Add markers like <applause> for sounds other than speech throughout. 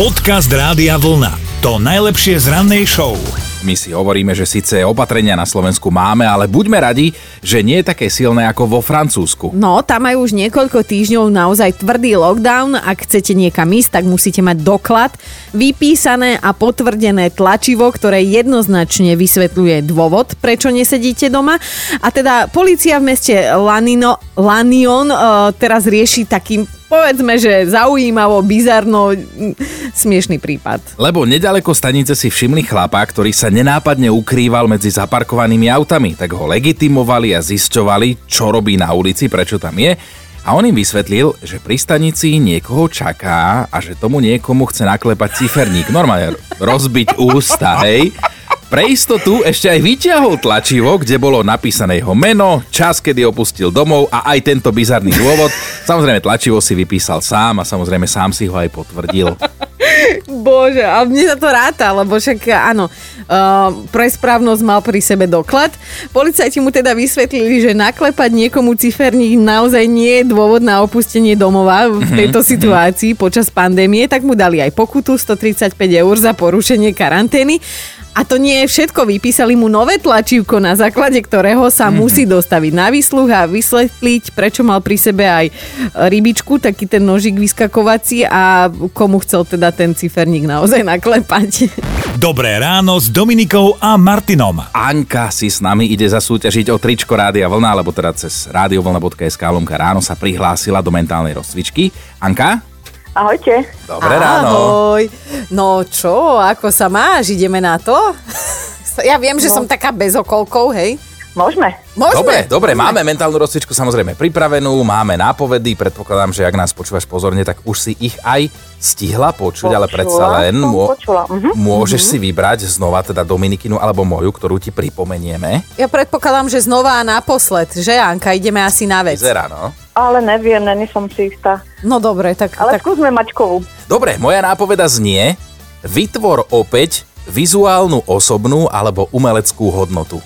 Podcast Rádia Vlna. To najlepšie z rannej show. My si hovoríme, že síce opatrenia na Slovensku máme, ale buďme radi, že nie je také silné ako vo Francúzsku. No, tam majú už niekoľko týždňov naozaj tvrdý lockdown. Ak chcete niekam ísť, tak musíte mať doklad, vypísané a potvrdené tlačivo, ktoré jednoznačne vysvetľuje dôvod, prečo nesedíte doma. A teda policia v meste Lanino, Lanion uh, teraz rieši takým povedzme, že zaujímavo, bizarno, smiešný prípad. Lebo nedaleko stanice si všimli chlapa, ktorý sa nenápadne ukrýval medzi zaparkovanými autami, tak ho legitimovali a zisťovali, čo robí na ulici, prečo tam je. A on im vysvetlil, že pri stanici niekoho čaká a že tomu niekomu chce naklepať ciferník. Normálne rozbiť ústa, hej. Pre istotu ešte aj vyťahol tlačivo, kde bolo napísané jeho meno, čas, kedy opustil domov a aj tento bizarný dôvod. Samozrejme, tlačivo si vypísal sám a samozrejme sám si ho aj potvrdil. Bože, a mne sa to ráta, lebo však áno, uh, pre správnosť mal pri sebe doklad. Policajti mu teda vysvetlili, že naklepať niekomu ciferník naozaj nie je dôvod na opustenie domova v tejto situácii počas pandémie, tak mu dali aj pokutu 135 eur za porušenie karantény. A to nie je všetko, vypísali mu nové tlačívko, na základe ktorého sa mm-hmm. musí dostaviť na výsluh a vysvetliť, prečo mal pri sebe aj rybičku, taký ten nožik vyskakovací a komu chcel teda ten ciferník naozaj naklepať. Dobré ráno s Dominikou a Martinom. Aňka si s nami ide zasúťažiť o tričko Rádia Vlna, alebo teda cez radiovlna.sk lomka ráno sa prihlásila do mentálnej rozcvičky. Anka? Ahojte. Dobré ráno. Ahoj. No čo, ako sa máš? Ideme na to? <laughs> Ja viem, že No. som taká bez okolkov, hej? Môžeme. Môžeme? Dobre, dobre, máme mentálnu rozcvičku samozrejme pripravenú, máme nápovedy, predpokladám, že ak nás počúvaš pozorne, tak už si ich aj stihla počuť, ale Počula predsa len mô- mhm. môžeš si vybrať znova teda Dominikinu alebo moju, ktorú ti pripomenieme. Ja predpokladám, že znova a naposled, že Anka, ideme asi na vec. Vyzerá, no. Ale neviem, není som si istá. No dobre, tak, Ale tak skúsme Maťkovú. Dobre, moja nápoveda znie, vytvor opäť vizuálnu, osobnú alebo umeleckú hodnotu.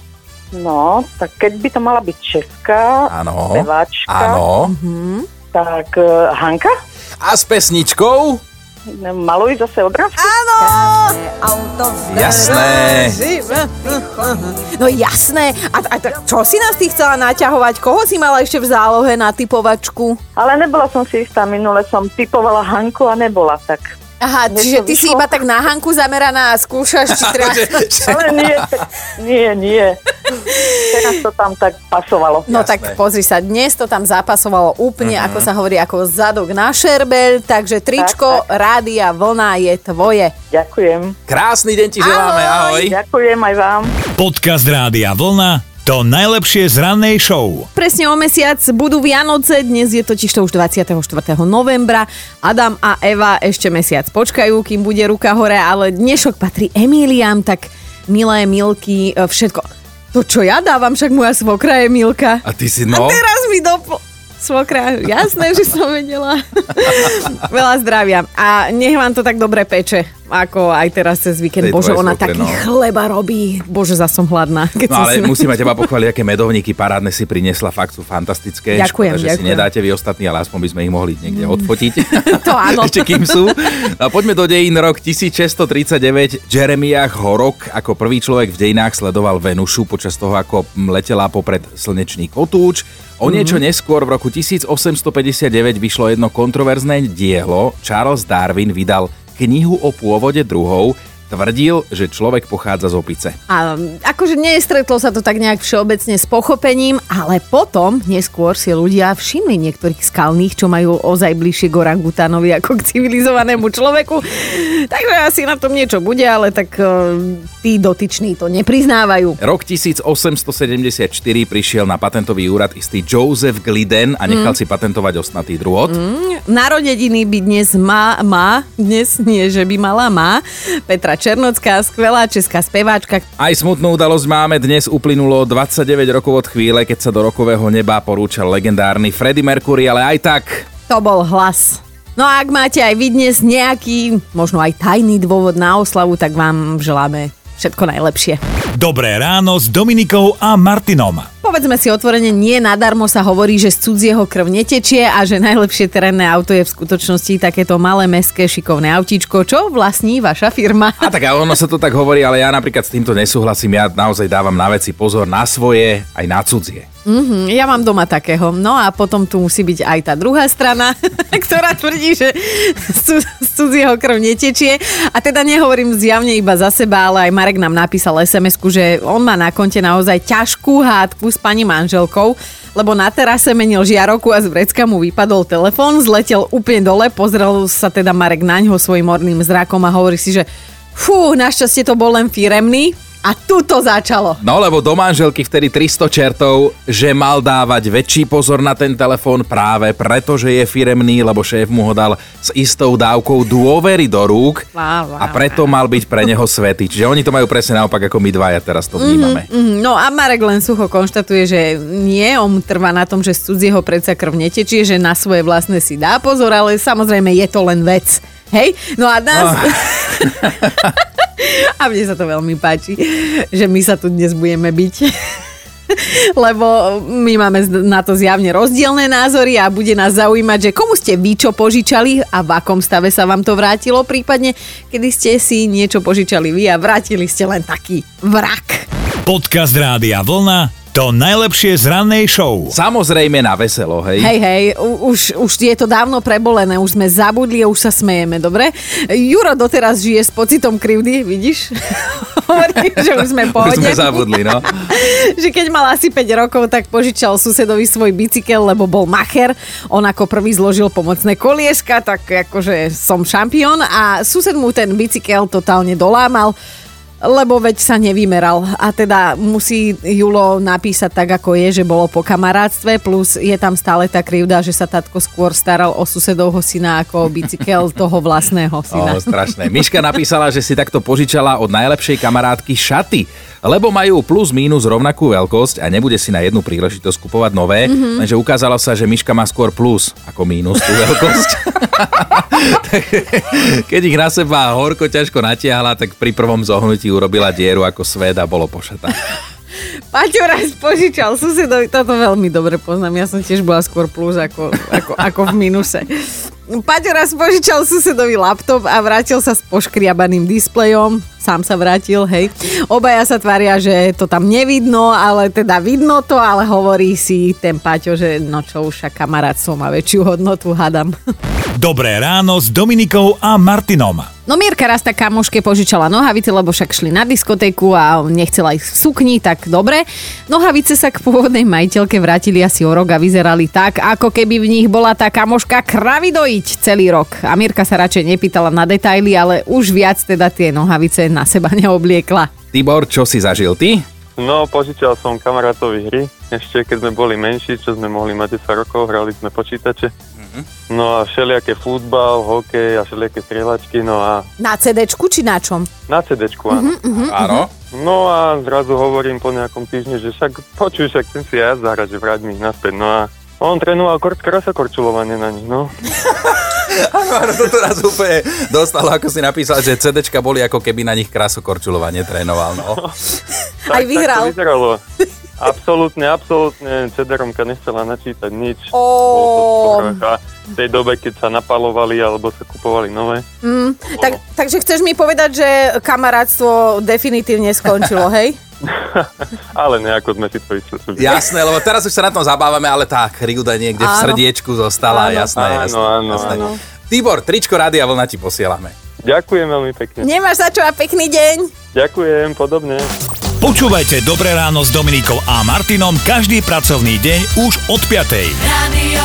No, tak keď by to mala byť česká Áno. speváčka, Áno. tak uh, Hanka? A s pesničkou? Maluj zase obrázky? Áno! Jasné. No jasné. A, a a čo si nás ty chcela naťahovať? Koho si mala ešte v zálohe na typovačku? Ale nebola som si istá, minule som typovala Hanku a nebola tak. Aha, Mne čiže ty si vyšlo. iba tak na Hanku zameraná a skúšaš, <laughs> či teda... Ale nie, nie, nie. Teraz to tam tak pasovalo. No Jasné. tak pozri sa, dnes to tam zapasovalo úplne, Mhm. ako sa hovorí, ako zadok na šerbeľ, takže tričko Tak, Rádia Vlna je tvoje. Ďakujem. Krásny deň ti želáme, ahoj. Ďakujem aj vám. Podcast Rádia Vlna. To najlepšie z rannej show. Presne o mesiac budú Vianoce, dnes je totiž to už 24. novembra. Adam a Eva ešte mesiac počkajú, kým bude ruka hore, ale dnešok patrí Emíliám, tak milé Milky, e, všetko. To, čo ja dávam, však moja svokra je Milka. A ty si A no? teraz mi dopl... Svokra, jasné, že som vedela. <laughs> Veľa zdravia. A nech vám to tak dobre peče, ako aj teraz cez víkend. Tej Bože, ona taký no. chleba robí. Bože, za som hladná. <laughs> Keď No ale si... musíme teba pochváliť, aké medovníky parádne si priniesla, fakt sú fantastické. Ďakujem, Škoda, že si nedáte vy ostatní, ale aspoň by sme ich mohli niekde odfotiť. <laughs> To áno. <laughs> Ešte kým sú. A poďme do dejín rok 1639. Jeremiah Horok ako prvý človek v dejinách sledoval Venušu počas toho, ako letela popred slnečný kotúč. O niečo neskôr v roku 1859 vyšlo jedno kontroverzné dielo. Charles Darwin vydal knihu o pôvode druhov. Tvrdil, že človek pochádza z opice. A akože nestretlo sa to tak nejak všeobecne s pochopením, ale potom neskôr si ľudia všimli niektorých skalných, čo majú ozaj bližšie k orangutánovi ako k civilizovanému človeku. Takže asi na tom niečo bude, ale tak e, tí dotyční to nepriznávajú. Rok 1874 prišiel na patentový úrad istý Joseph Glidden a nechal si patentovať osnatý drôt. Narodeniny by dnes má, má, dnes nie, že by mala, má Petra Černocká, skvelá česká speváčka. Aj smutnú udalosť máme, dnes uplynulo 29 rokov od chvíle, keď sa do rokového neba porúčal legendárny Freddie Mercury, ale aj tak To bol hlas. No a ak máte aj vy dnes nejaký, možno aj tajný dôvod na oslavu, tak vám želáme všetko najlepšie. Dobré ráno s Dominikou a Martinom. Povedzme si otvorene, nie nadarmo sa hovorí, že z cudzieho krv netečie a že najlepšie terénne auto je v skutočnosti takéto malé meské šikovné autíčko, čo vlastní vaša firma. A tak ono sa to tak hovorí, ale ja napríklad s týmto nesúhlasím. Ja naozaj dávam na veci pozor na svoje, aj na cudzie. Mm-hmm, ja mám doma takého. No a potom tu musí byť aj tá druhá strana, <laughs> ktorá tvrdí, že z, z cudzieho krv netečie. A teda nehovorím zjavne iba za seba, ale aj Marek nám napísal sms že on má na konte naozaj ťažkú hádku s pani manželkou, lebo na terase menil žiaroku a z vrecka mu vypadol telefón, zletel úplne dole, pozrel sa teda Marek na ňo svojim morným zrakom a hovorí si, že fú, našťastie to bol len firemný, a tu to začalo. No lebo do manželky vtedy 300 čertov, že mal dávať väčší pozor na ten telefón práve preto, že je firemný, lebo šéf mu ho dal s istou dávkou dôvery do rúk a preto mal byť pre neho svetý. Čiže oni to majú presne naopak ako my dvaja teraz to vnímame. Mm-hmm, no a Marek len sucho konštatuje, že nie, on trvá na tom, že z cudzieho predsa krv netečie, že na svoje vlastné si dá pozor, ale samozrejme je to len vec. Hej? No a nás... Oh. <laughs> A mne sa to veľmi páči, že my sa tu dnes budeme byť. <laughs> Lebo my máme na to zjavne rozdielne názory a bude nás zaujímať, že komu ste vy čo požičali a v akom stave sa vám to vrátilo, prípadne kedy ste si niečo požičali vy a vrátili ste len taký vrak. Podcast Rádia Vlna to najlepšie z rannej show. Samozrejme na veselo, hej. Hej, hej, už, už je to dávno prebolené, už sme zabudli a už sa smejeme, dobre? Juro doteraz žije s pocitom krivdy, vidíš? <laughs> Hovorí, že už sme <laughs> pohode. Už sme zabudli, no. <laughs> že keď mal asi 5 rokov, tak požičal susedovi svoj bicykel, lebo bol macher. On ako prvý zložil pomocné kolieska, tak akože som šampión a sused mu ten bicykel totálne dolámal lebo veď sa nevymeral. A teda musí Julo napísať tak, ako je, že bolo po kamarátstve, plus je tam stále tá krivda, že sa tatko skôr staral o susedovho syna ako o bicykel toho vlastného syna. O, strašné. Miška napísala, že si takto požičala od najlepšej kamarátky šaty, lebo majú plus mínus rovnakú veľkosť a nebude si na jednu príležitosť kupovať nové, mm-hmm. lenže ukázalo sa, že Miška má skôr plus ako mínus tú veľkosť. <laughs> <laughs> Keď ich na seba horko ťažko natiahla, tak pri prvom zohnutí urobila dieru ako svet a bolo pošatá. <laughs> Paťo raz požičal susedovi, toto veľmi dobre poznám, ja som tiež bola skôr plus ako, ako, ako v minuse. Paťo raz požičal susedovi laptop a vrátil sa s poškriabaným displejom, sám sa vrátil, hej. Obaja sa tvária, že to tam nevidno, ale teda vidno to, ale hovorí si ten Paťo, že no čo už, kamarátstvo má väčšiu hodnotu, hadam. <laughs> Dobré ráno s Dominikou a Martinom. No Mierka raz tak kamoške požičala nohavice, lebo však šli na diskotéku a nechcela ich v sukni, tak dobre. Nohavice sa k pôvodnej majiteľke vrátili asi o rok a vyzerali tak, ako keby v nich bola tá kamoška kravy dojiť celý rok. A sa radšej nepýtala na detaily, ale už viac teda tie nohavice na seba <laughs> neobliekla. Tibor, čo si zažil ty? No, požičal som kamarátovi hry, ešte keď sme boli menší, čo sme mohli mať 10 rokov, hrali sme počítače. No a všelijaké futbal, hokej a všelijaké strieľačky, no a... Na cd či na čom? Na cd áno. Uh-huh, áno. No a zrazu hovorím po nejakom týždni, že však počuj, však chcem si ja zahrať, že vráť mi naspäť. No a on trénoval kor- krasokorčulovanie na nich, no. <laughs> Áno, áno, toto raz úplne dostalo, ako si napísal, že CDčka boli ako keby na nich krasokorčulovanie trénoval, no. <laughs> <laughs> tak, Aj vyhral. Tak to vyzeralo. Absolútne, absolútne cd nechcela načítať nič. Oh. A v tej dobe, keď sa napalovali alebo sa kupovali nové. Mm, tak, takže chceš mi povedať, že kamarátstvo definitívne skončilo, hej? <laughs> ale nejako sme si to vysvetlili. Jasné, lebo teraz už sa na tom zabávame, ale tá krivda niekde áno. v srdiečku zostala, áno. jasné, áno, jasné. Áno, jasné. áno. Tibor, tričko Rádia Vlna ti posielame. Ďakujem veľmi pekne. Nemáš za čo a pekný deň. Ďakujem, podobne. Počúvajte Dobré ráno s Dominikou a Martinom každý pracovný deň už od 5. Radio